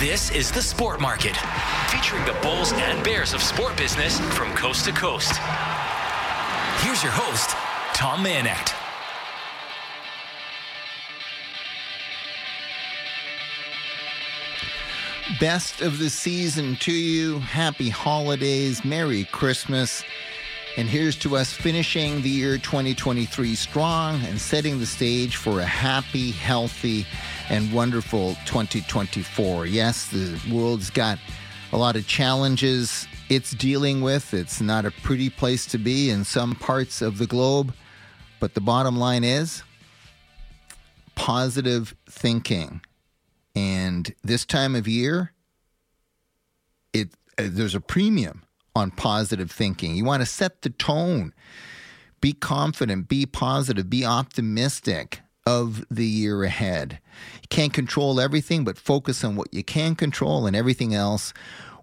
This is the Sport Market, featuring the bulls and bears of sport business from coast to coast. Here's your host, Tom Mayenknecht. Best of the season to you. Happy holidays. Merry Christmas. And here's to us finishing the year 2023 strong and setting the stage for a happy, healthy, and wonderful 2024. Yes, the world's got a lot of challenges it's dealing with. It's not a pretty place to be in some parts of the globe. But the bottom line is positive thinking. And this time of year, it uh, there's a premium on positive thinking. You want to set the tone. Be confident, be positive, be optimistic of the year ahead. You can't control everything, but focus on what you can control, and everything else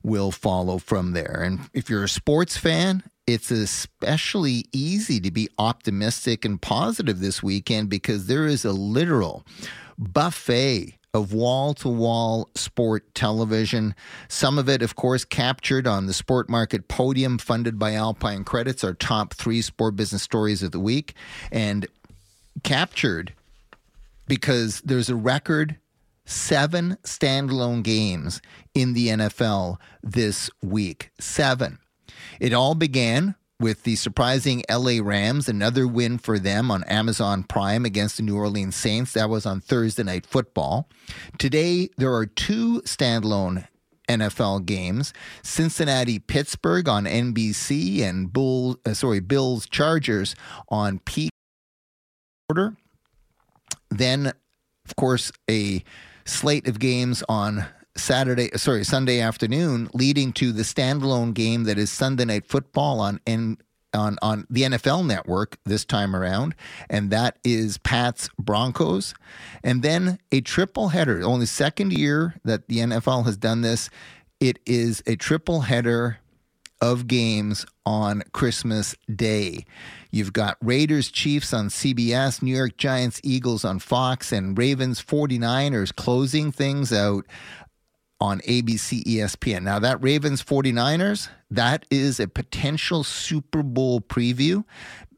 will follow from there. And if you're a sports fan, it's especially easy to be optimistic and positive this weekend because there is a literal buffet of wall to wall sport television. Some of it, of course, captured on the Sport Market podium funded by Alpine Credits, our top three sport business stories of the week, and captured because there's a record seven standalone games in the NFL this week. Seven. It all began with the surprising LA Rams, another win for them on Amazon Prime against the New Orleans Saints. That was on Thursday Night Football. Today, there are two standalone NFL games Cincinnati Pittsburgh on NBC and Bull, uh, sorry, Bills Chargers on Peak Order. Then, of course, a slate of games on Saturday, sorry, Sunday afternoon, leading to the standalone game that is Sunday Night Football on N, on on the NFL Network this time around, and that is Pats Broncos, and then a triple header. Only second year that the NFL has done this. It is a triple header of games on Christmas Day. You've got Raiders Chiefs on CBS, New York Giants Eagles on Fox, and Ravens 49ers closing things out on ABC ESPN. Now, that Ravens 49ers, that is a potential Super Bowl preview.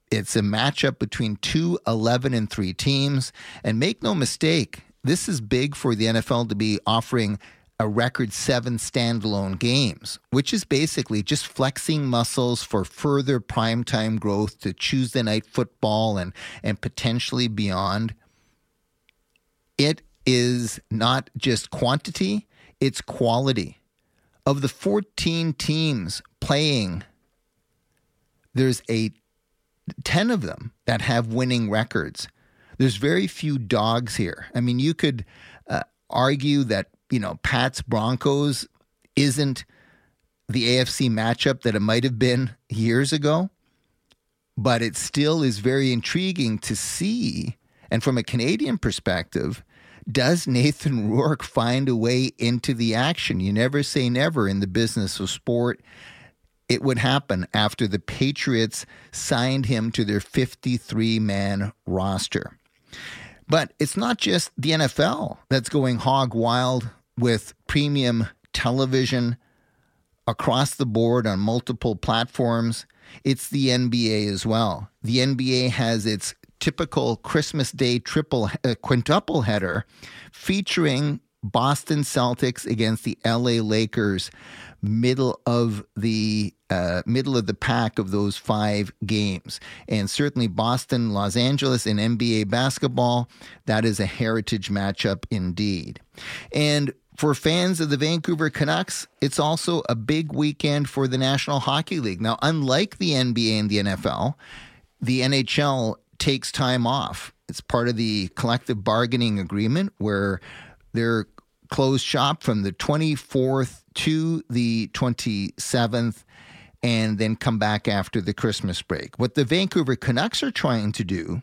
It's a matchup between two 11 and 3 teams. And make no mistake, this is big for the NFL to be offering a record seven standalone games, which is basically just flexing muscles for further primetime growth to Tuesday night football and, and potentially beyond. It is not just quantity, it's quality. Of the 14 teams playing, there's a 10 of them that have winning records. There's very few dogs here. I mean, you could uh, argue that you know, Pats Broncos isn't the AFC matchup that it might have been years ago, but it still is very intriguing to see. And from a Canadian perspective, does Nathan Rourke find a way into the action? You never say never in the business of sport. It would happen after the Patriots signed him to their 53 man roster. But it's not just the NFL that's going hog wild with premium television across the board on multiple platforms. It's the NBA as well. The NBA has its typical Christmas Day triple uh, quintuple header featuring Boston Celtics against the LA Lakers middle of the uh, middle of the pack of those five games. And certainly Boston, Los Angeles in NBA basketball, that is a heritage matchup indeed. And for fans of the Vancouver Canucks, it's also a big weekend for the National Hockey League. Now, unlike the NBA and the NFL, the NHL takes time off. It's part of the collective bargaining agreement where they're closed shop from the 24th to the 27th and then come back after the Christmas break. What the Vancouver Canucks are trying to do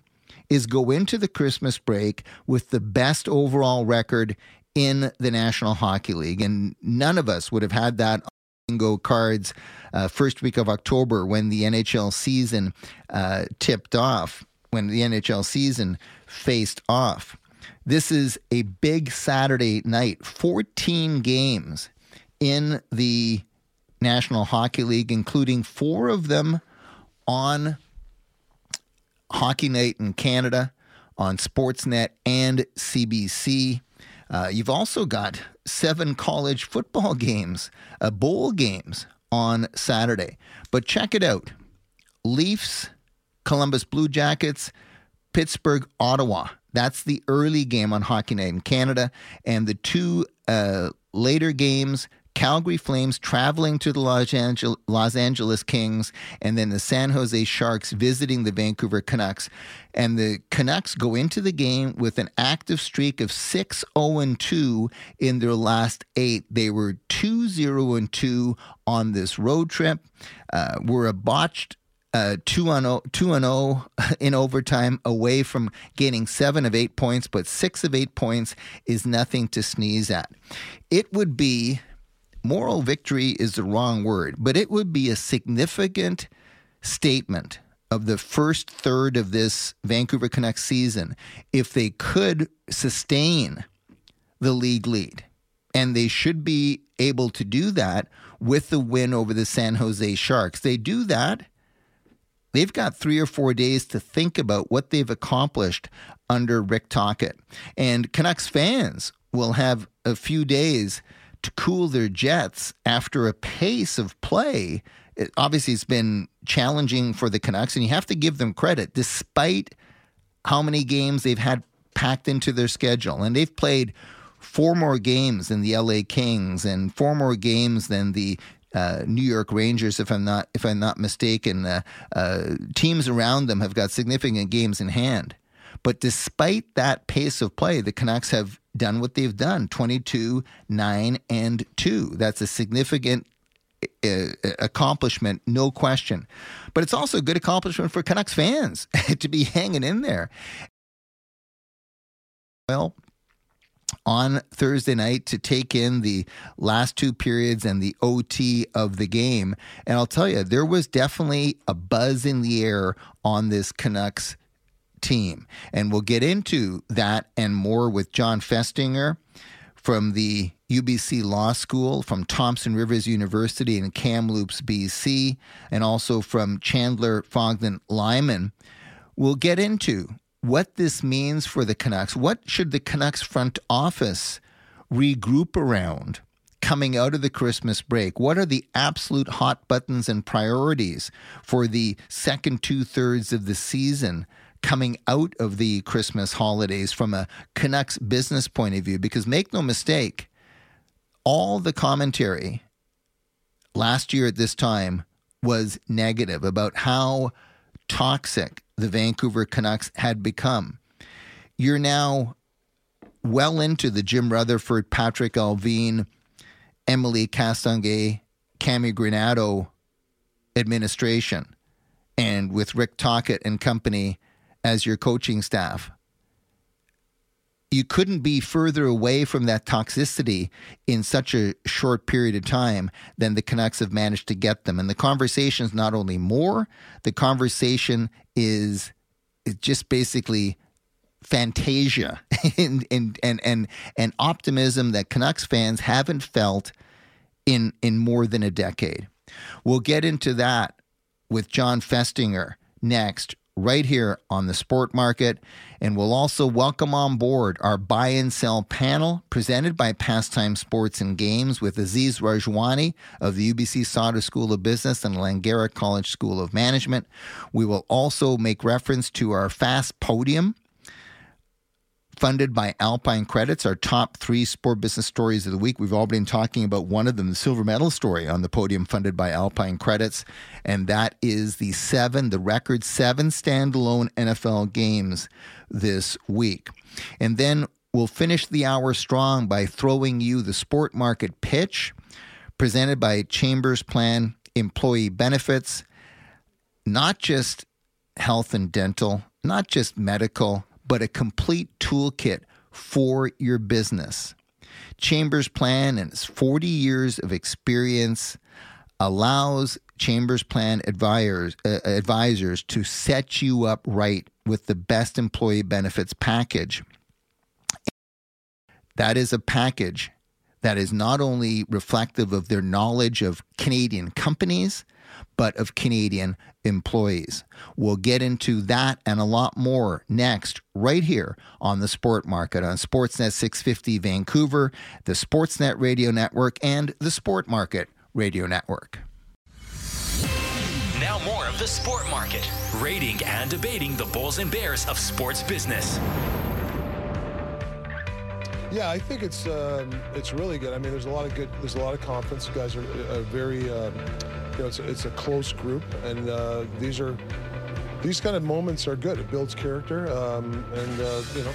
is go into the Christmas break with the best overall record in the National Hockey League. And none of us would have had that bingo cards uh, first week of October when the NHL season uh, tipped off, when the NHL season faced off. This is a big Saturday night, 14 games in the National Hockey League, including four of them on Hockey Night in Canada, on Sportsnet and CBC. Uh, you've also got seven college football games, uh, bowl games on Saturday. But check it out Leafs, Columbus Blue Jackets, Pittsburgh, Ottawa. That's the early game on Hockey Night in Canada. And the two uh, later games Calgary Flames traveling to the Los Angeles, Los Angeles Kings, and then the San Jose Sharks visiting the Vancouver Canucks. And the Canucks go into the game with an active streak of 6 0 2 in their last eight. They were 2 0 2 on this road trip. Uh, were a botched uh, 2 on 0, 2 and 0 in overtime away from gaining 7 of 8 points but 6 of 8 points is nothing to sneeze at it would be moral victory is the wrong word, but it would be a significant statement of the first third of this Vancouver Canucks season if they could sustain the league lead. And they should be able to do that with the win over the San Jose Sharks. They do that. They've got three or four days to think about what they've accomplished under Rick Tocchet. And Canucks fans will have a few days to cool their jets after a pace of play. It, obviously, it's been challenging for the Canucks, and you have to give them credit, despite how many games they've had packed into their schedule. And they've played four more games than the LA Kings and four more games than the uh, New York Rangers, if I'm not if I'm not mistaken. Uh, uh, teams around them have got significant games in hand. But despite that pace of play, the Canucks have done what they've done 22, 9, and 2. That's a significant uh, accomplishment, no question. But it's also a good accomplishment for Canucks fans to be hanging in there. Well, on Thursday night to take in the last two periods and the OT of the game. And I'll tell you, there was definitely a buzz in the air on this Canucks team. And we'll get into that and more with Jon Festinger from the UBC Law School, from Thompson Rivers University in Kamloops, BC, and also from Chandler Fogden Lyman. We'll get into what this means for the Canucks. What should the Canucks front office regroup around coming out of the Christmas break? What are the absolute hot buttons and priorities for the second two thirds of the season coming out of the Christmas holidays from a Canucks business point of view. Because make no mistake, all the commentary last year at this time was negative about how toxic the Vancouver Canucks had become. You're now well into the Jim Rutherford, Patrick Allvin, Emily Castonguay, Cammi Granato administration. And with Rick Tocchet and company as your coaching staff. You couldn't be further away from that toxicity in such a short period of time than the Canucks have managed to get them. And the conversation is not only more, the conversation is, just basically fantasia and, and, and, and, and optimism that Canucks fans haven't felt in, in more than a decade. We'll get into that with Jon Festinger next, right here on the Sport Market. And we'll also welcome on board our buy and sell panel presented by Pastime Sports and Games with Aziz Rajwani of the UBC Sauder School of Business and Langara College School of Management. We will also make reference to our Fast Podium funded by Alpine Credits, our top three sport business stories of the week. We've all been talking about one of them, the silver medal story on the podium funded by Alpine Credits. And that is the seven, the record seven standalone NFL games this week. And then we'll finish the hour strong by throwing you the sport market pitch presented by Chambers Plan Employee Benefits, not just health and dental, not just medical but a complete toolkit for your business. Chambers Plan and its 40 years of experience allows Chambers Plan advisors, uh, advisors to set you up right with the best employee benefits package. That is a package that is not only reflective of their knowledge of Canadian companies, but of Canadian employees. We'll get into that and a lot more next, right here on the Sport Market on Sportsnet 650 Vancouver, the Sportsnet Radio Network, and the Sport Market Radio Network. Now, more of the Sport Market, rating and debating the Bulls and Bears of sports business. Yeah, I think it's um, it's really good. I mean, there's a lot of good. There's a lot of confidence. You guys are uh, very, um, you know, it's a, it's a close group, and uh, these are these kind of moments are good. It builds character, um, and uh, you know,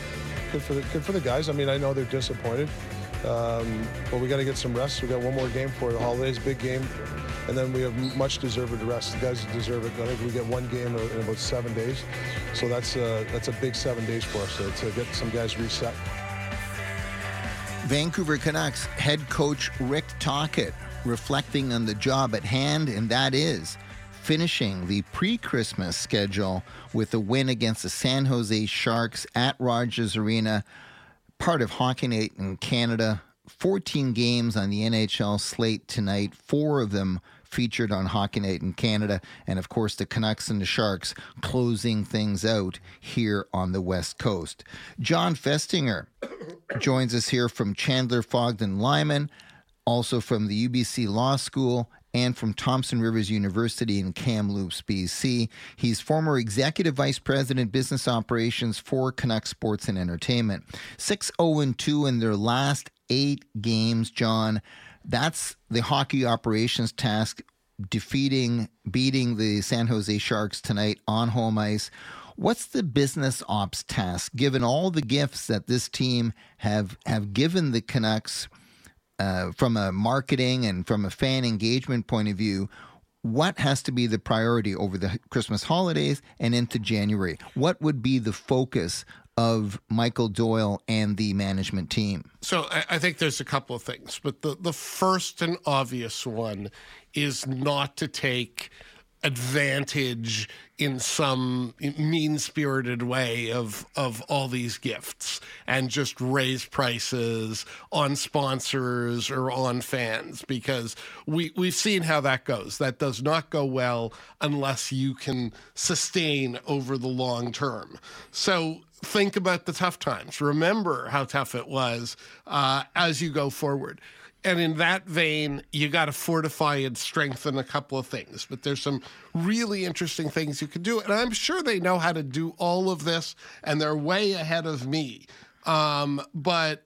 good for the good for the guys. I mean, I know they're disappointed, um, but we got to get some rest. We got one more game for the holidays, big game, and then we have much deserved rest. The guys deserve it. I think we get one game in about seven days, so that's uh, that's a big seven days for us to, to get some guys reset. Vancouver Canucks head coach Rick Tocchet reflecting on the job at hand, and that is finishing the pre Christmas schedule with a win against the San Jose Sharks at Rogers Arena, part of Hockey Night in Canada. 14 games on the NHL slate tonight, four of them featured on Hockey Night in Canada, and of course the Canucks and the Sharks closing things out here on the West Coast. Jon Festinger joins us here from Chandler Fogden Lyman, also from the UBC Law School and from Thompson Rivers University in Kamloops, BC. He's former executive vice president, business operations for Canuck Sports and Entertainment. 6 0 2 in their last eight games, John. That's the hockey operations task, defeating, beating the San Jose Sharks tonight on home ice. What's the business ops task, given all the gifts that this team have have given the Canucks uh, from a marketing and from a fan engagement point of view? What has to be the priority over the Christmas holidays and into January? What would be the focus of Michael Doyle and the management team? So I, I, think there's a couple of things, but the, the first and obvious one is not to take advantage in some mean spirited way of of all these gifts and just raise prices on sponsors or on fans because we we've seen how that goes. That does not go well unless you can sustain over the long term. So think about the tough times. Remember how tough it was uh, as you go forward and in that vein, you got to fortify and strengthen a couple of things. But there's some really interesting things you can do. And I'm sure they know how to do all of this, and they're way ahead of me. Um, but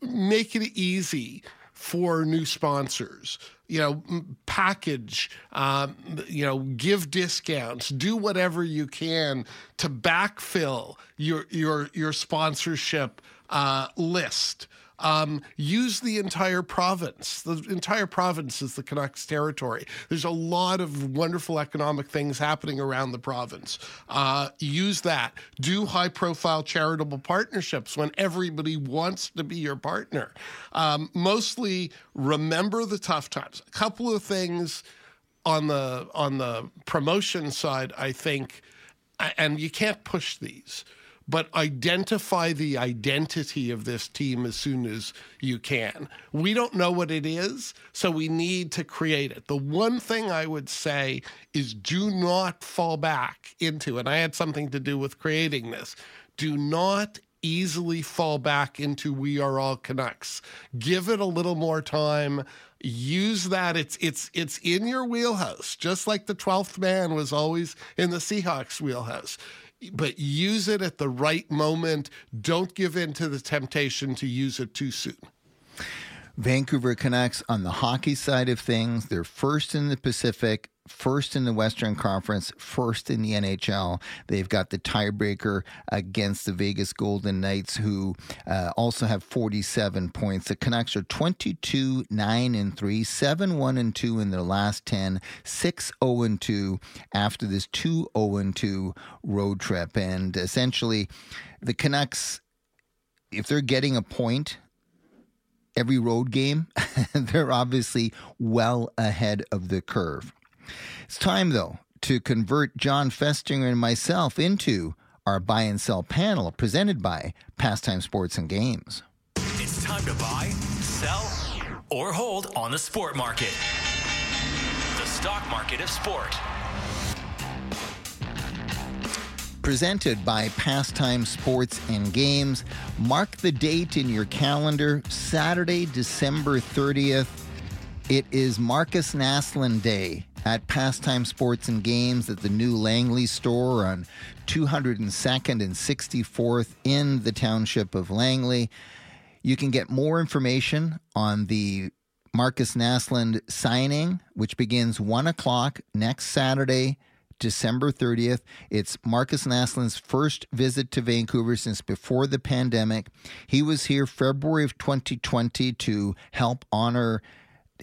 make it easy for new sponsors. You know, package, um, you know, give discounts, do whatever you can to backfill your your your sponsorship uh, list. Um, use the entire province. The entire province is the Canucks territory. There's a lot of wonderful economic things happening around the province. Uh, use that. Do high profile charitable partnerships when everybody wants to be your partner. Um, mostly remember the tough times. A couple of things on the on the promotion side, I think, and you can't push these but identify the identity of this team as soon as you can. We don't know what it is, so we need to create it. The one thing I would say is do not fall back into, and I had something to do with creating this, do not easily fall back into we are all Canucks. Give it a little more time. Use that. It's it's it's in your wheelhouse, just like the 12th man was always in the Seahawks wheelhouse but use it at the right moment. Don't give in to the temptation to use it too soon. Vancouver Canucks on the hockey side of things, they're first in the Pacific, first in the Western Conference, first in the NHL. They've got the tiebreaker against the Vegas Golden Knights, who uh, also have 47 points. The Canucks are 22 9 and 3, 7 1 and 2 in their last 10, 6 0 and 2 after this 2 0 and 2 road trip. And essentially, the Canucks, if they're getting a point, every road game, they're obviously well ahead of the curve. It's time, though, to convert Jon Festinger and myself into our buy and sell panel presented by Pastime Sports and Games. It's Time to buy, sell, or hold on the sport market. The stock market of sport. Presented by Pastime Sports and Games. Mark the date in your calendar, Saturday, December 30th. It is Markus Naslund Day at Pastime Sports and Games at the new Langley store on 202nd and 64th in the township of Langley. You can get more information on the Markus Naslund signing, which begins 1 o'clock next Saturday, December 30th. It's Markus Naslund's first visit to Vancouver since before the pandemic. He was here February of 2020 to help honor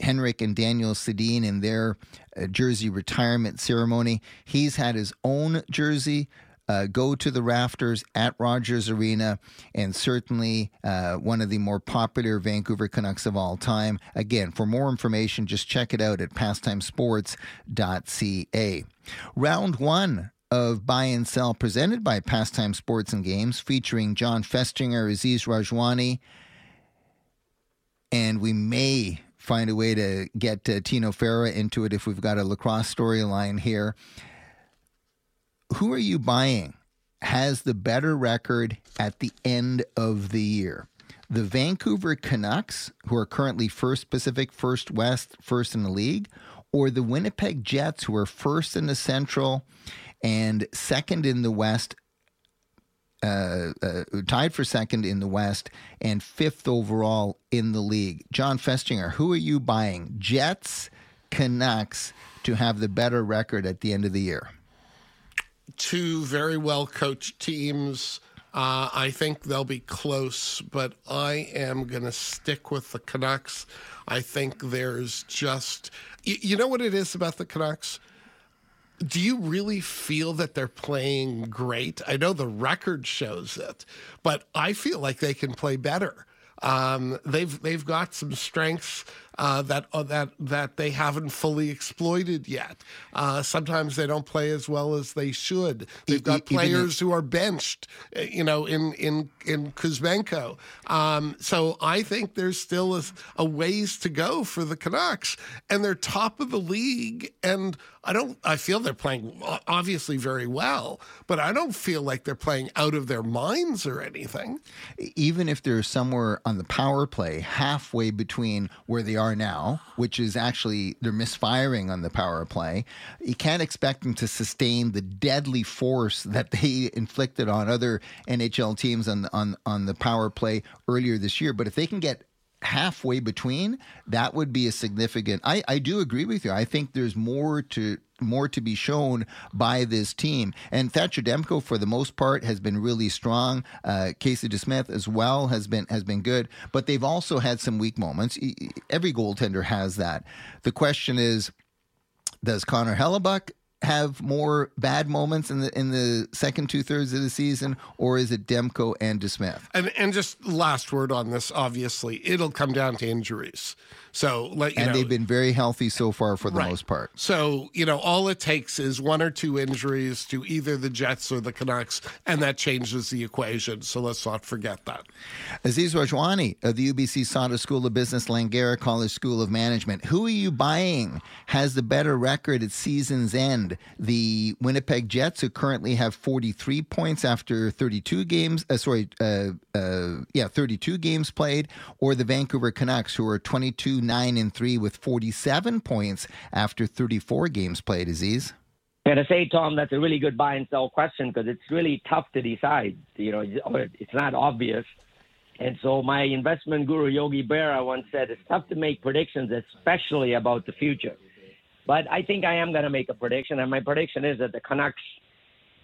Henrik and Daniel Sedin in their uh, jersey retirement ceremony. He's had his own jersey. Uh, go to the rafters at Rogers Arena, and certainly uh, one of the more popular Vancouver Canucks of all time. Again, for more information, just check it out at pastimesports.ca. Round one of Buy and Sell presented by Pastime Sports and Games, featuring Jon Festinger, Aziz Rajwani, and we may find a way to get uh, Tino Fera into it if we've got a lacrosse storyline here. Who are you buying? Has the better record at the end of the year? The Vancouver Canucks, who are currently first Pacific, first West, first in the league, or the Winnipeg Jets, who are first in the Central and second in the West, uh, uh, tied for second in the West and fifth overall in the league. Jon Festinger, who are you buying? Jets, Canucks to have the better record at the end of the year? Two very well coached teams. Uh, I think they'll be close, but I am going to stick with the Canucks. I think there's just, you, you know what it is about the Canucks? do you really feel that they're playing great? I know the record shows it, but I feel like they can play better. Um, they've they've got some strengths uh, that uh, that that they haven't fully exploited yet. Uh, sometimes they don't play as well as they should. They've got players who are benched, uh, you know, in in in Kuzmenko. Um, so I think there's still a, a, ways to go for the Canucks, and they're top of the league. And I don't. I feel they're playing obviously very well, but I don't feel like they're playing out of their minds or anything. Even if they're somewhere on the power play, halfway between where they are are now, which is actually they're misfiring on the power play. You can't expect them to sustain the deadly force that they inflicted on other NHL teams on on on the power play earlier this year. But if they can get halfway between, that would be a significant. I, I do agree with you. I think there's more to more to be shown by this team. And Thatcher Demko, for the most part, has been really strong. Uh, Casey DeSmith as well has been has been good, but they've also had some weak moments. Every goaltender has that. The question is, does Connor Hellebuyck have more bad moments in the in the second two thirds of the season, or is it Demko and DeSmith? And and just last word on this. Obviously, it'll come down to injuries. So, let, and know, they've been very healthy so far for the right. most part. So, you know, all it takes is one or two injuries to either the Jets or the Canucks, and that changes the equation. So let's not forget that. Aziz Rajwani of the UBC Sauder School of Business, Langara College School of Management. Who are you buying? Has the better record at season's end? The Winnipeg Jets, who currently have 43 points after 32 games. Uh, sorry, uh, uh, yeah, 32 games played, or the Vancouver Canucks, who are 22 9 and 3 with 47 points after 34 games played, Aziz? To say, Tom, that's a really good buy and sell question because it's really tough to decide. You know, it's not obvious. And so my investment guru, Yogi Berra, once said, it's tough to make predictions, especially about the future. But I think I am going to make a prediction. And my prediction is that the Canucks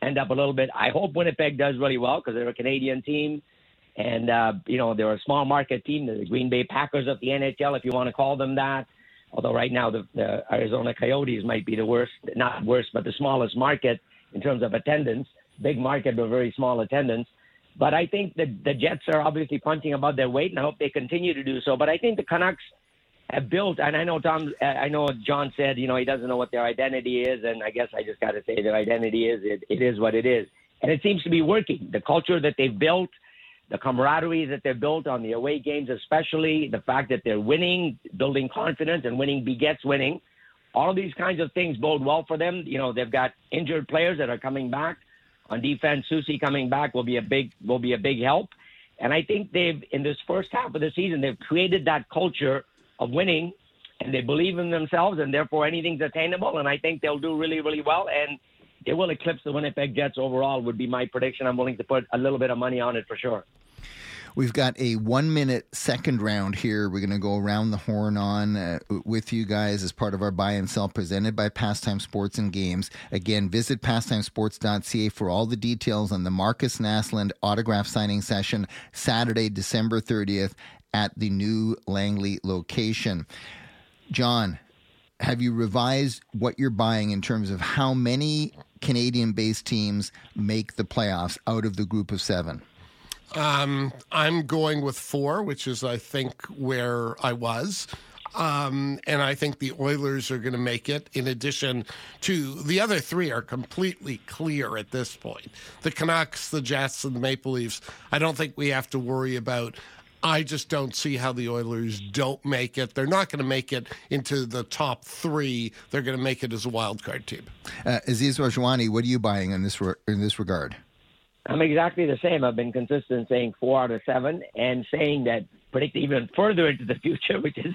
end up a little bit. I hope Winnipeg does really well because they're a Canadian team. And, uh, you know, they're a small market team, the Green Bay Packers of the NHL, if you want to call them that. Although right now the, the Arizona Coyotes might be the worst, not worst, but the smallest market in terms of attendance. Big market, but very small attendance. But I think the, the Jets are obviously punching above their weight, and I hope they continue to do so. But I think the Canucks have built, and I know Tom, I know John said, you know, he doesn't know what their identity is, and I guess I just got to say their identity is it, it is what it is, and it seems to be working. The culture that they've built – the camaraderie that they've built on the away games, especially the fact that they're winning, building confidence, and winning begets winning. All of these kinds of things bode well for them. You know, they've got injured players that are coming back. On defense, Soucy coming back will be a big will be a big help. And I think they've in this first half of the season they've created that culture of winning, and they believe in themselves, and therefore anything's attainable. And I think they'll do really really well. And they will eclipse the Winnipeg Jets overall. Would be my prediction. I'm willing to put a little bit of money on it for sure. We've got a one minute second round here. We're going to go around the horn on uh, with you guys as part of our buy and sell presented by Pastime Sports and Games. Again, visit pastimesports.ca for all the details on the Markus Naslund autograph signing session Saturday, December 30th at the new Langley location. John, have you revised what you're buying in terms of how many Canadian based teams make the playoffs out of the group of seven? Um, I'm going with four, which is, I think, where I was. Um, and I think the Oilers are going to make it. In addition to the other three, are completely clear at this point. The Canucks, the Jets, and the Maple Leafs. I don't think we have to worry about. I just don't see how the Oilers don't make it. They're not going to make it into the top three. They're going to make it as a wild card team. Uh, Aziz Rajwani, what are you buying in this re- in this regard? I'm exactly the same. I've been consistent saying four out of seven and saying that predict even further into the future, which is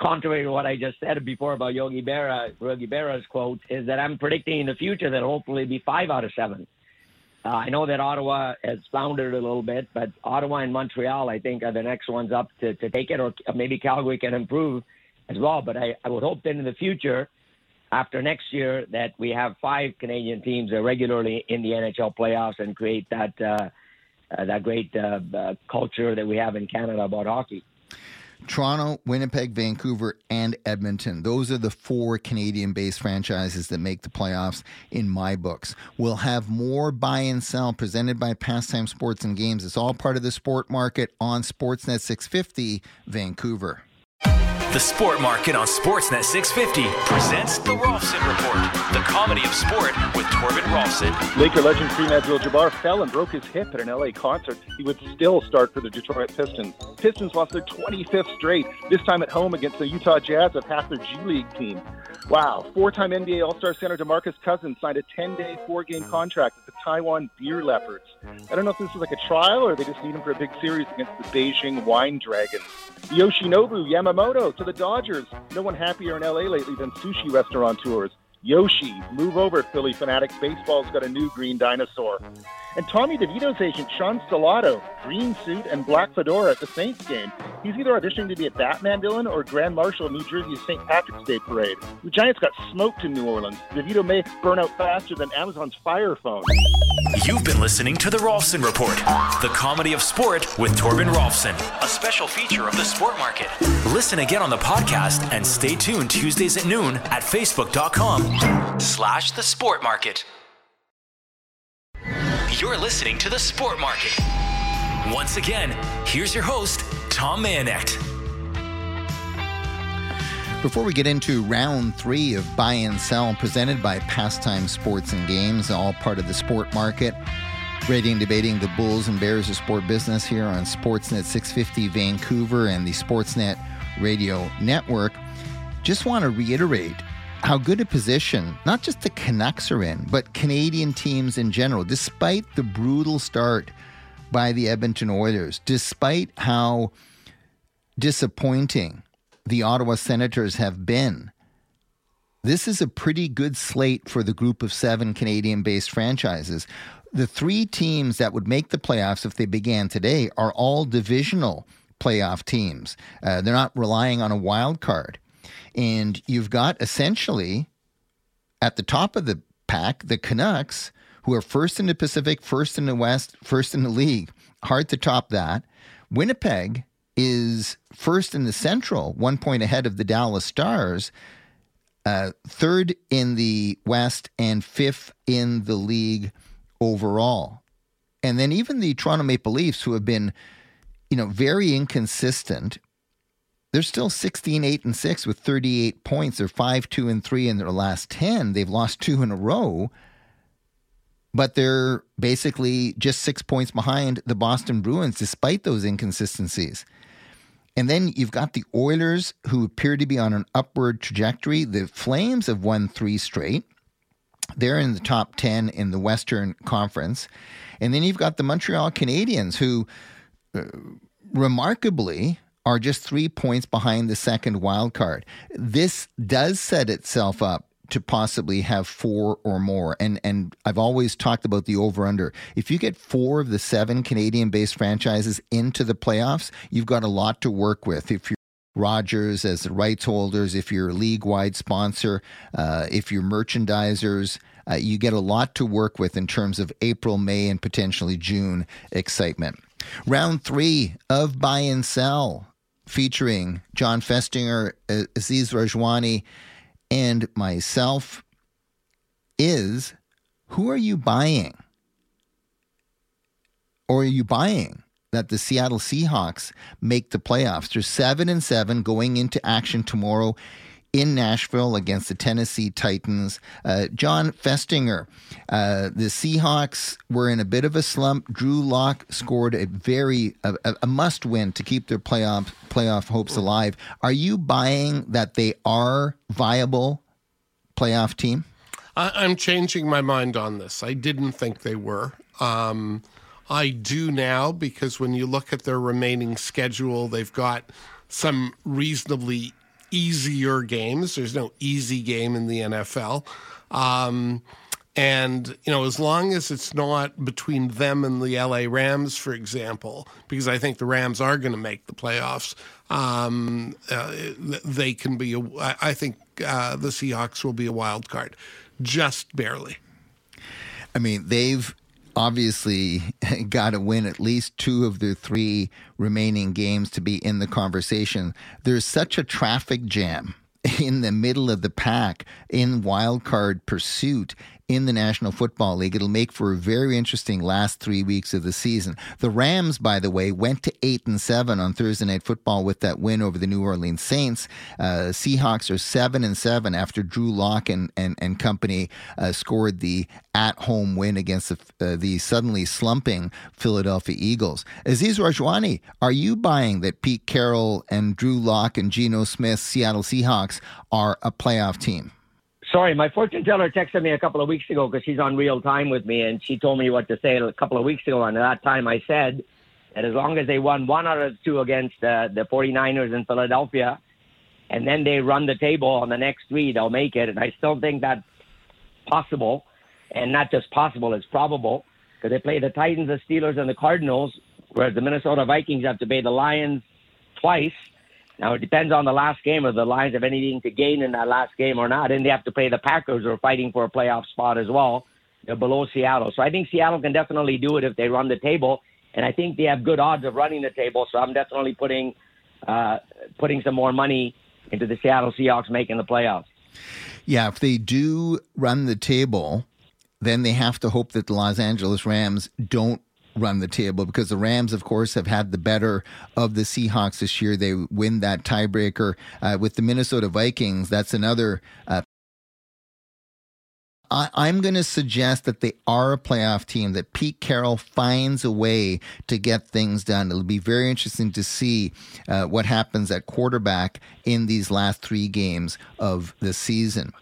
contrary to what I just said before about Yogi Berra, Yogi Berra's quote, is that I'm predicting in the future that hopefully be five out of seven. Uh, I know that Ottawa has floundered a little bit, but Ottawa and Montreal, I think, are the next ones up to, to take it, or maybe Calgary can improve as well. But I, I would hope that in the future, after next year that we have five Canadian teams that regularly in the NHL playoffs and create that uh, uh, that great uh, uh, culture that we have in Canada about hockey. Toronto, Winnipeg, Vancouver, and Edmonton. Those are the four Canadian based franchises that make the playoffs in my books. We'll have more buy and sell presented by Pastime Sports and Games. It's all part of the sport market on Sportsnet 650 Vancouver. The Sport Market on Sportsnet 650 presents the Rolfson Report, the comedy of sport with Torben Rolfson. Laker legend Kareem Abdul-Jabbar fell and broke his hip at an LA concert. He would still start for the Detroit Pistons. Pistons lost their 25th straight, this time at home against the Utah Jazz of half their G League team. Wow, four-time NBA All-Star center DeMarcus Cousins signed a 10-day, four-game contract with the Taiwan Beer Leopards. I don't know if this is like a trial or they just need him for a big series against the Beijing Wine Dragons. Yoshinobu Yamamoto to the Dodgers. No one happier in LA lately than sushi restaurateurs. Yoshi, move over, Philly fanatics. Baseball's got a new green dinosaur. And Tommy DeVito's agent, Sean Stellato, green suit and black fedora at the Saints game. He's either auditioning to be a Batman villain or Grand Marshal of New Jersey's St. Patrick's Day parade. The Giants got smoked in New Orleans. DeVito may burn out faster than Amazon's Fire Phone. You've been listening to The Rolfson Report, the comedy of sport with Torben Rolfson, a special feature of the Sport Market. Listen again on the podcast and stay tuned Tuesdays at noon at facebook.com slash the sport market. You're listening to the Sport Market. Once again, here's your host, Tom Mayenknecht. Before we get into round three of buy and sell presented by Pastime Sports and Games, all part of the sport market, rating debating the Bulls and Bears of sport business here on Sportsnet 650 Vancouver and the Sportsnet Radio Network, just want to reiterate how good a position not just the Canucks are in, but Canadian teams in general, despite the brutal start by the Edmonton Oilers, despite how disappointing the Ottawa Senators have been. This is a pretty good slate for the group of seven Canadian based franchises. The three teams that would make the playoffs if they began today are all divisional playoff teams. Uh, they're not relying on a wild card. And you've got essentially at the top of the pack the Canucks, who are first in the Pacific, first in the West, first in the league. Hard to top that. Winnipeg is first in the Central, one point ahead of the Dallas Stars, uh, third in the West, and fifth in the league overall. And then even the Toronto Maple Leafs, who have been, you know, very inconsistent, they're still 16, 8, and 6 with 38 points. They're 5, 2, and 3 in their last 10. They've lost two in a row. but they're basically just six points behind the Boston Bruins despite those inconsistencies. And then you've got the Oilers, who appear to be on an upward trajectory. The Flames have won three straight. They're in the top 10 in the Western Conference. And then you've got the Montreal Canadiens, who uh, remarkably are just three points behind the second wild card. This does set itself up to possibly have four or more. And and I've always talked about the over under. If you get four of the seven Canadian based franchises into the playoffs, you've got a lot to work with. If you're Rogers as the rights holders, if you're a league wide sponsor, uh, if you're merchandisers, uh, you get a lot to work with in terms of April, May, and potentially June excitement. Round three of buy and sell featuring Jon Festinger, Aziz Rajwani, and myself is who are you buying? Or are you buying that the Seattle Seahawks make the playoffs? They're seven and seven going into action tomorrow in Nashville against the Tennessee Titans. Uh, Jon Festinger, uh, the Seahawks were in a bit of a slump. Drew Lock scored a very a, a must win to keep their playoff playoff hopes alive. Are you buying that they are viable playoff team? I'm changing my mind on this. I didn't think they were. Um, I do now because when you look at their remaining schedule, they've got some reasonably easier games. There's no easy game in the NFL. Um, and, you know, as long as it's not between them and the LA Rams, for example, because I think the Rams are going to make the playoffs, um, uh, they can be, a, I think uh, the Seahawks will be a wild card, just barely. I mean, they've obviously got to win at least two of the three remaining games to be in the conversation. There's such a traffic jam in the middle of the pack in wild card pursuit in the National Football League. It'll make for a very interesting last three weeks of the season. The Rams, by the way, went to eight and seven on Thursday Night Football with that win over the New Orleans Saints. Uh, Seahawks are seven and seven after Drew Lock and and, and company uh, scored the at-home win against the, uh, the suddenly slumping Philadelphia Eagles. Aziz Rajwani, are you buying that Pete Carroll and Drew Lock and Geno Smith Seattle Seahawks are a playoff team? Sorry, my fortune teller texted me a couple of weeks ago because she's on real time with me, and she told me what to say a couple of weeks ago. And at that time, I said that as long as they won one out of two against uh, the 49ers in Philadelphia, and then they run the table on the next three, they'll make it. And I still think that's possible, and not just possible, it's probable because they play the Titans, the Steelers, and the Cardinals, whereas the Minnesota Vikings have to play the Lions twice now it depends on the last game if the Lions have anything to gain in that last game or not, and they have to play the Packers who are fighting for a playoff spot as well. They're below Seattle, so I think Seattle can definitely do it if they run the table, and I think they have good odds of running the table. So I'm definitely putting uh, putting some more money into the Seattle Seahawks making the playoffs. Yeah, if they do run the table, then they have to hope that the Los Angeles Rams don't run the table because the Rams, of course, have had the better of the Seahawks this year. They win that tiebreaker uh, with the Minnesota Vikings. That's another. Uh, I, am going to suggest that they are a playoff team, that Pete Carroll finds a way to get things done. It'll be very interesting to see uh, what happens at quarterback in these last three games of the season.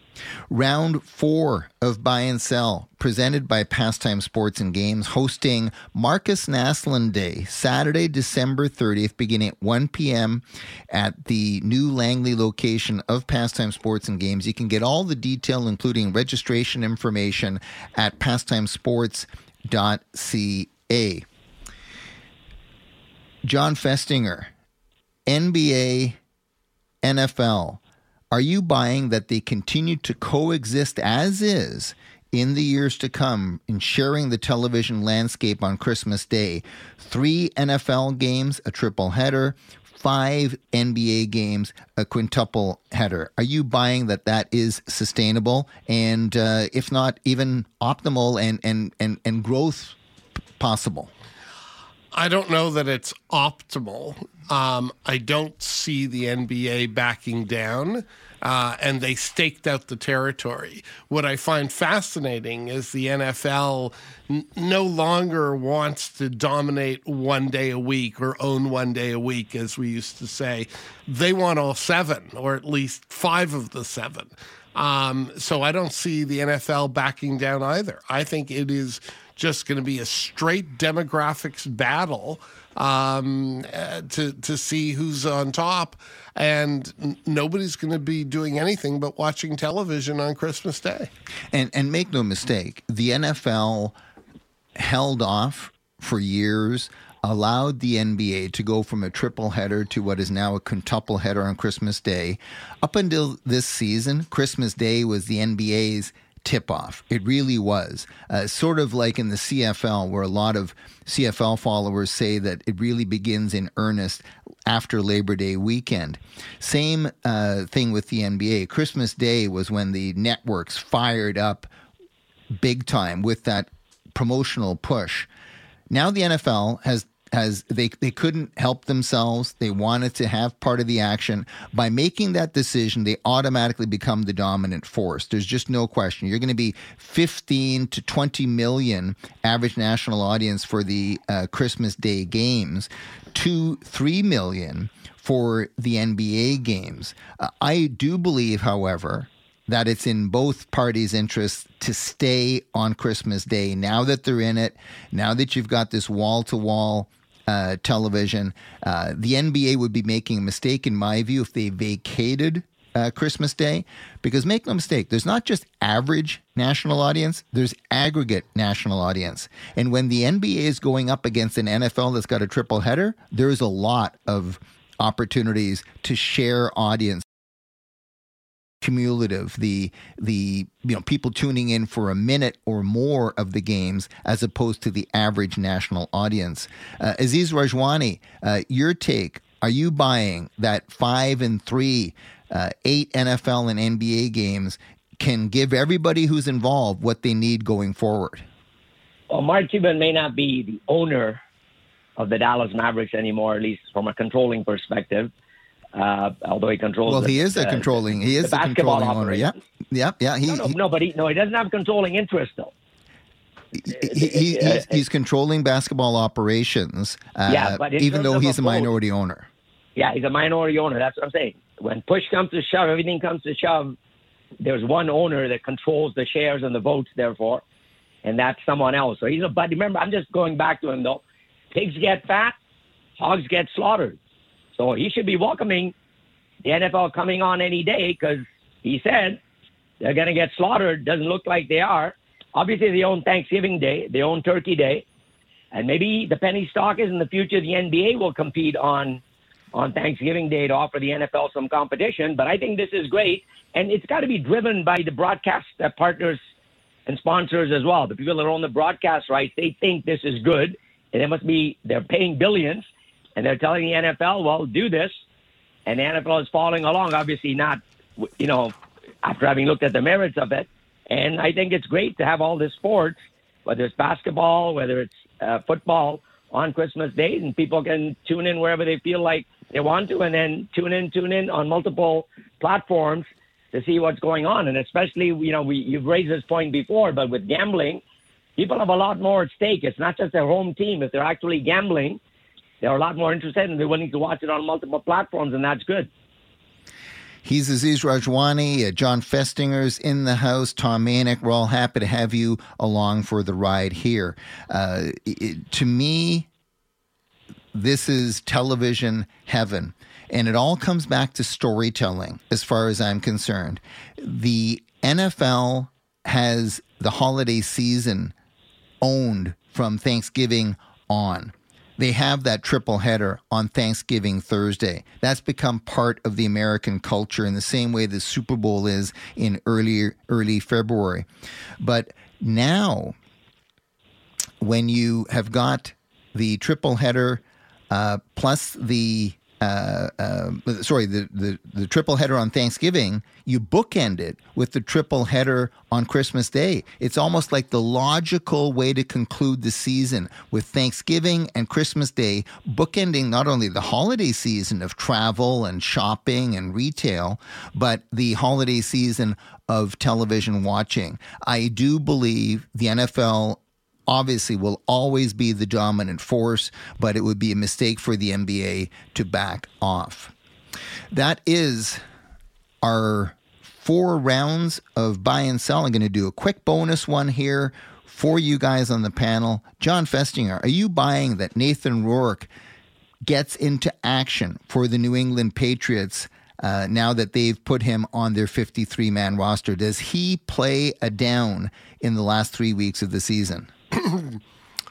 Round four of Buy and Sell, presented by Pastime Sports and Games, hosting Markus Naslund Day, Saturday, December 30th, beginning at 1 p.m. at the new Langley location of Pastime Sports and Games. You can get all the detail, including registration information, at pastimesports.ca. Jon Festinger, NBA, NFL are you buying that they continue to coexist as is in the years to come in sharing the television landscape on Christmas Day? Three NFL games, a triple header, five NBA games, a quintuple header. Are you buying that that is sustainable and, uh, if not, even optimal and and and and growth possible? I don't know that it's optimal Um, I don't see the NBA backing down. Uh, and they staked out the territory. What I find fascinating is the NFL n- no longer wants to dominate one day a week or own one day a week, as we used to say. They want all seven, or at least five of the seven. Um, so I don't see the NFL backing down either. I think it is just going to be a straight demographics battle um, uh, to to see who's on top, and n- nobody's going to be doing anything but watching television on Christmas Day. And and make no mistake, the NFL held off for years. Allowed the NBA to go from a triple header to what is now a quintuple header on Christmas Day. Up until this season, Christmas Day was the NBA's tip off. It really was. Uh, sort of like in the CFL, where a lot of CFL followers say that it really begins in earnest after Labor Day weekend. Same uh, thing with the NBA. Christmas Day was when the networks fired up big time with that promotional push. Now the NFL has has they they couldn't help themselves. They wanted to have part of the action. By making that decision, they automatically become the dominant force. There's just no question. You're going to be 15 to 20 million average national audience for the uh, Christmas Day games, to three million for the NBA games. Uh, I do believe, however, that it's in both parties' interests to stay on Christmas Day. Now that they're in it, now that you've got this wall to wall uh, television. Uh, the NBA would be making a mistake, in my view, if they vacated uh, Christmas Day. Because make no mistake, there's not just average national audience, there's aggregate national audience. And when the NBA is going up against an NFL that's got a triple header, there's a lot of opportunities to share audience cumulative the the you know people tuning in for a minute or more of the games as opposed to the average national audience. Uh, aziz rajwani uh, your take. Are you buying that five and three uh, eight nfl and nba games can give everybody who's involved what they need going forward? Well mark cuban may not be the owner of the dallas mavericks anymore at least from a controlling perspective uh, although he controls. Well, the, he is a uh, controlling. He is the the controlling owner. operations. Yeah, yeah, yeah. He, No, no, he, no, but he, no, he doesn't have controlling interest though. he, he, he's, he's controlling basketball operations. Uh, Yeah, but even though he's a a vote- minority owner. Yeah, he's a minority owner. That's what I'm saying. When push comes to shove, everything comes to shove. There's one owner that controls the shares and the votes, therefore, and that's someone else. So he's a. But remember, I'm just going back to him though. Pigs get fat, hogs get slaughtered. So he should be welcoming the NFL coming on any day because he said they're going to get slaughtered. Doesn't look like they are. Obviously, they own Thanksgiving Day, they own Turkey Day, and maybe the penny stock is in the future. The NBA will compete on on Thanksgiving Day to offer the NFL some competition. But I think this is great, and it's got to be driven by the broadcast uh, partners and sponsors as well. The people that own the broadcast rights, they think this is good, and it must be they're paying billions, and they're telling the NFL, well, do this, and the NFL is following along. Obviously, not you know after having looked at the merits of it, and I think it's great to have all this sports, whether it's basketball, whether it's uh, football, on Christmas Day, and people can tune in wherever they feel like they want to, and then tune in, tune in on multiple platforms to see what's going on. And especially, you know, we you've raised this point before, but with gambling, people have a lot more at stake. It's not just their home team. If they're actually gambling, they're a lot more interested and they're willing to watch it on multiple platforms, and that's good. He's Aziz Rajwani. Uh, Jon Festinger's in the house. Tom Mayenknecht. We're all happy to have you along for the ride here. Uh, it, to me, this is television heaven. And it all comes back to storytelling, as far as I'm concerned. The NFL has the holiday season owned from Thanksgiving on. They have that triple header on Thanksgiving Thursday. That's become part of the American culture in the same way the Super Bowl is in early early February. But now when you have got the triple header uh, plus the uh, uh, sorry, the, the, the triple header on Thanksgiving, you bookend it with the triple header on Christmas Day. It's almost like the logical way to conclude the season with Thanksgiving and Christmas Day, bookending not only the holiday season of travel and shopping and retail, but the holiday season of television watching. I do believe the NFL obviously will always be the dominant force, but it would be a mistake for the NBA to back off. That is our four rounds of buy and sell. I'm going to do a quick bonus one here for you guys on the panel. Jon Festinger, are you buying that Nathan Rourke gets into action for the New England Patriots? Uh, now that they've put him on their 53 man roster, does he play a down in the last three weeks of the season?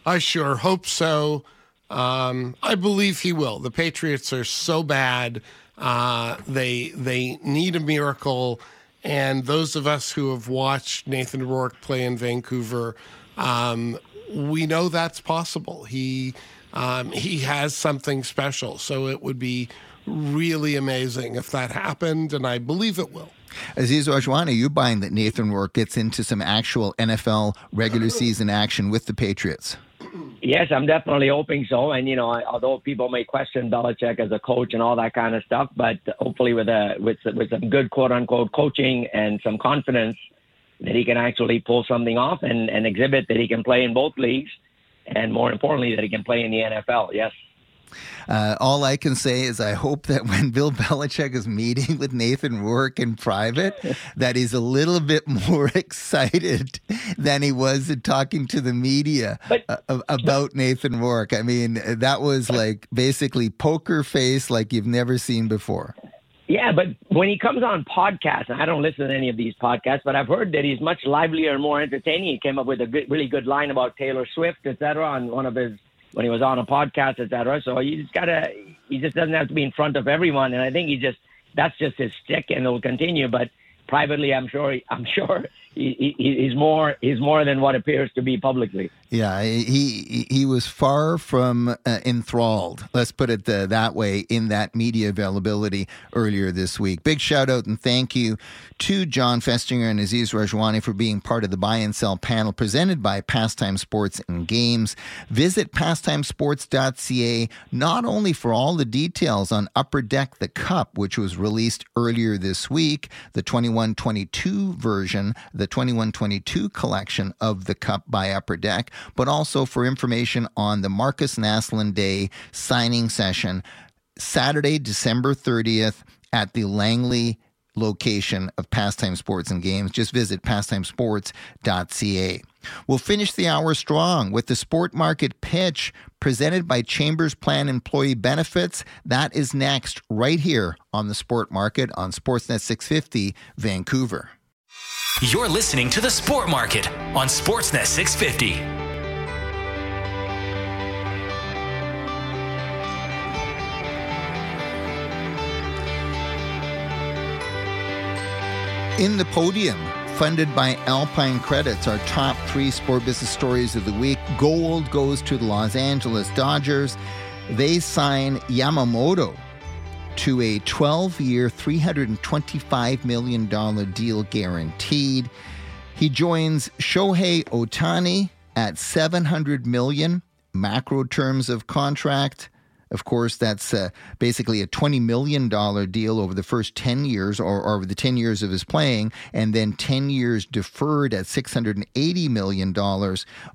I sure hope so. Um, I believe he will. The Patriots are so bad. Uh, they they need a miracle, and those of us who have watched Nathan Rourke play in Vancouver, um, we know that's possible. He um, he has something special. So it would be really amazing if that happened, and I believe it will. Aziz Rajwani, you buying that Nathan Rourke gets into some actual NFL regular season action with the Patriots? Yes, I'm definitely hoping so. And you know, although people may question Belichick as a coach and all that kind of stuff, but hopefully with a with with some good quote unquote coaching and some confidence that he can actually pull something off and, and exhibit that he can play in both leagues, and more importantly that he can play in the NFL. Yes. Uh, all I can say is I hope that when Bill Belichick is meeting with Nathan Rourke in private, that he's a little bit more excited than he was talking to the media but, uh, about Nathan Rourke. I mean, that was like basically poker face like you've never seen before. Yeah, but when he comes on podcasts, and I don't listen to any of these podcasts, but I've heard that he's much livelier and more entertaining. He came up with a good, really good line about Taylor Swift, et cetera, on one of his when he was on a podcast, etc. So he just gotta, he just doesn't have to be in front of everyone. And I think he just, that's just his stick, and it'll continue. But privately, I'm sure, I'm sure he, he, he's more, he's more than what appears to be publicly. Yeah, he he was far from uh, enthralled. Let's put it uh, that way in that media availability earlier this week. Big shout out and thank you to Jon Festinger and Aziz Rajwani for being part of the buy and sell panel presented by Pastime Sports and Games. Visit pastimesports.ca not only for all the details on Upper Deck the Cup, which was released earlier this week, the 21-22 version, the 21-22 collection of the Cup by Upper Deck but also for information on the Markus Naslund Day signing session, Saturday, December 30th at the Langley location of Pastime Sports and Games. Just visit pastimesports.ca. We'll finish the hour strong with the Sport Market Pitch presented by Chambers Plan Employee Benefits. That is next, right here on the Sport Market on Sportsnet 650, Vancouver. You're listening to the Sport Market on Sportsnet 650. In the podium, funded by Alpine Credits, our top three sport business stories of the week. Gold goes to the Los Angeles Dodgers. They sign Yamamoto to a 12 year, $325 million deal guaranteed. He joins Shohei Ohtani at 700 million macro terms of contract. Of course, that's uh, basically a $20 million deal over the first 10 years or, or, over the 10 years of his playing, and then 10 years deferred at $680 million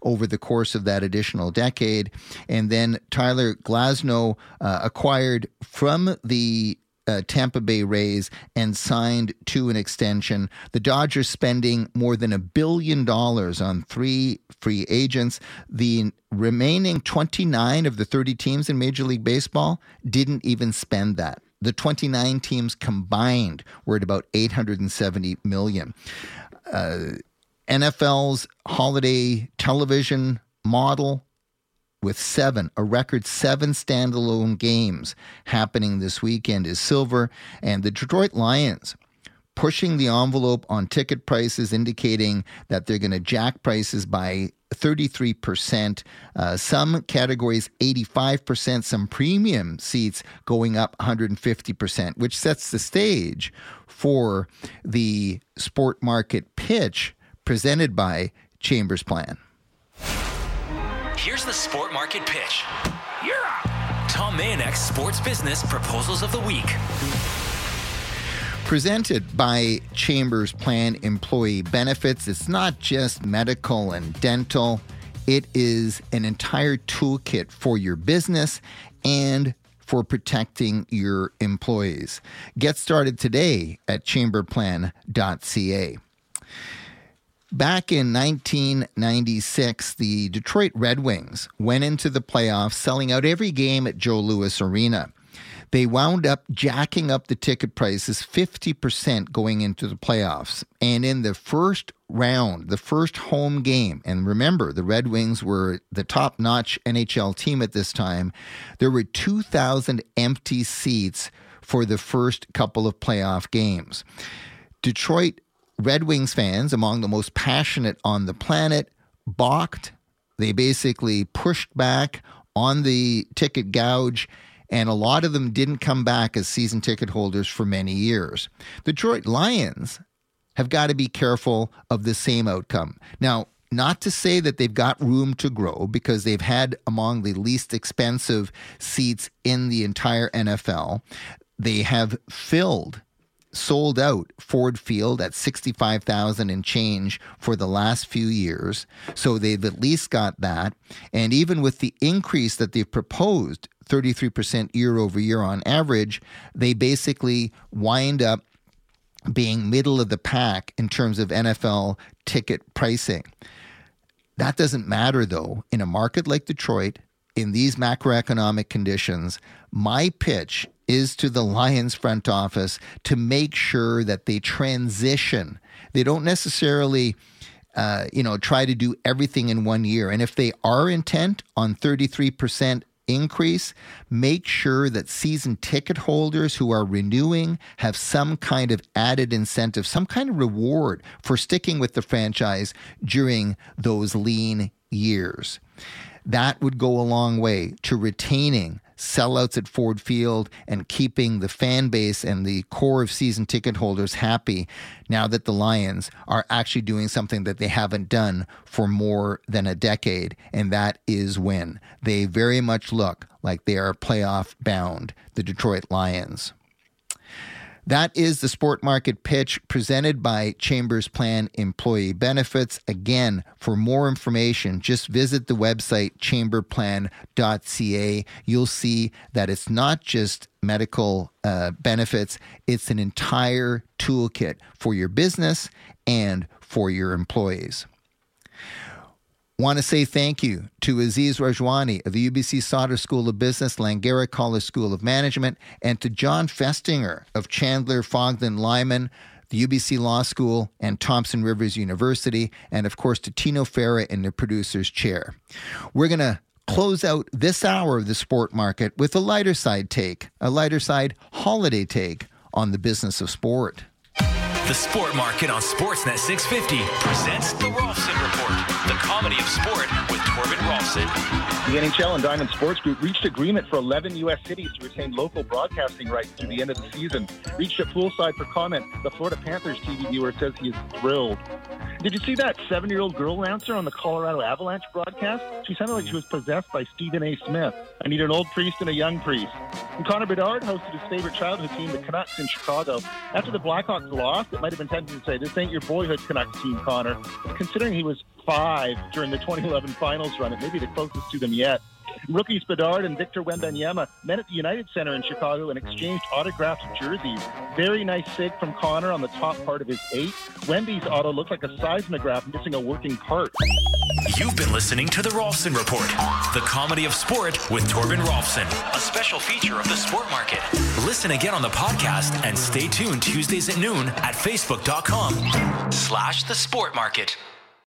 over the course of that additional decade. And then Tyler Glasnow uh, acquired from the uh, Tampa Bay Rays and signed to an extension. The Dodgers spending more than a billion dollars on three free agents. The remaining 29 of the 30 teams in Major League Baseball didn't even spend that. The 29 teams combined were at about 870 million. Uh, NFL's holiday television model with seven, a record seven standalone games happening this weekend is silver. And the Detroit Lions pushing the envelope on ticket prices, indicating that they're going to jack prices by 33%. Uh, some categories, 85%. Some premium seats going up 150%, which sets the stage for the sport market pitch presented by Chambers Plan. Here's the sport market pitch. You're up. Tom Mayenknecht's Sports Business Proposals of the Week. Presented by Chambers Plan Employee Benefits. It's not just medical and dental, it is an entire toolkit for your business and for protecting your employees. Get started today at chamberplan.ca. Back in 1996, the Detroit Red Wings went into the playoffs selling out every game at Joe Louis Arena. They wound up jacking up the ticket prices 50% going into the playoffs. And in the first round, the first home game, and remember, the Red Wings were the top notch NHL team at this time, there were 2,000 empty seats for the first couple of playoff games. Detroit Red Wings fans, among the most passionate on the planet, balked. They basically pushed back on the ticket gouge, and a lot of them didn't come back as season ticket holders for many years. The Detroit Lions have got to be careful of the same outcome. Now, not to say that they've got room to grow because they've had among the least expensive seats in the entire NFL. They have filled sold out Ford Field at 65,000 and change for the last few years. So they've at least got that. And even with the increase that they've proposed, 33% year over year on average, they basically wind up being middle of the pack in terms of NFL ticket pricing. That doesn't matter though in a market like Detroit in these macroeconomic conditions. My pitch is to the Lions front office to make sure that they transition. They don't necessarily, uh, you know, try to do everything in one year. And if they are intent on 33% increase, make sure that season ticket holders who are renewing have some kind of added incentive, some kind of reward for sticking with the franchise during those lean years. That would go a long way to retaining sellouts at Ford Field and keeping the fan base and the core of season ticket holders happy now that the Lions are actually doing something that they haven't done for more than a decade, and that is win. They very much look like they are playoff bound, the Detroit Lions. That is the sport market pitch presented by Chambers Plan Employee Benefits. Again, for more information, just visit the website chamberplan.ca. You'll see that it's not just medical uh, benefits, it's an entire toolkit for your business and for your employees. Want to say thank you to Aziz Rajwani of the UBC Sauder School of Business, Langara College School of Management, and to Jon Festinger of Chandler Fogden Lyman, the UBC Law School, and Thompson Rivers University, and of course to Tino Fera in the producer's chair. We're going to close out this hour of the sport market with a lighter side take, a lighter side holiday take on the business of sport. The Sport Market on Sportsnet 650 presents the Rolfson of sport with Torben Rolfson. The NHL and Diamond Sports Group reached agreement for 11 U.S. cities to retain local broadcasting rights through the end of the season. Reached at poolside for comment. The Florida Panthers TV viewer says he is thrilled. Did you see that seven-year-old girl announcer on the Colorado Avalanche broadcast? She sounded like she was possessed by Stephen A. Smith. I need an old priest and a young priest. And Connor Bedard hosted his favorite childhood team, the Canucks, in Chicago. After the Blackhawks lost, it might have been tempting to say, this ain't your boyhood Canucks team, Connor. But considering he was five during the 2011 finals run, it may be the closest to them yet. Rookies Bedard and Victor Wembanyama met at the United Center in Chicago and exchanged autographed jerseys. Very nice sig from Connor on the top part of his eight. Wemby's auto looked like a seismograph missing a working part. You've been listening to The Rolfson Report, the comedy of sport with Torben Rolfson, a special feature of the sport market. Listen again on the podcast and stay tuned Tuesdays at noon at facebook.com slash the sport market.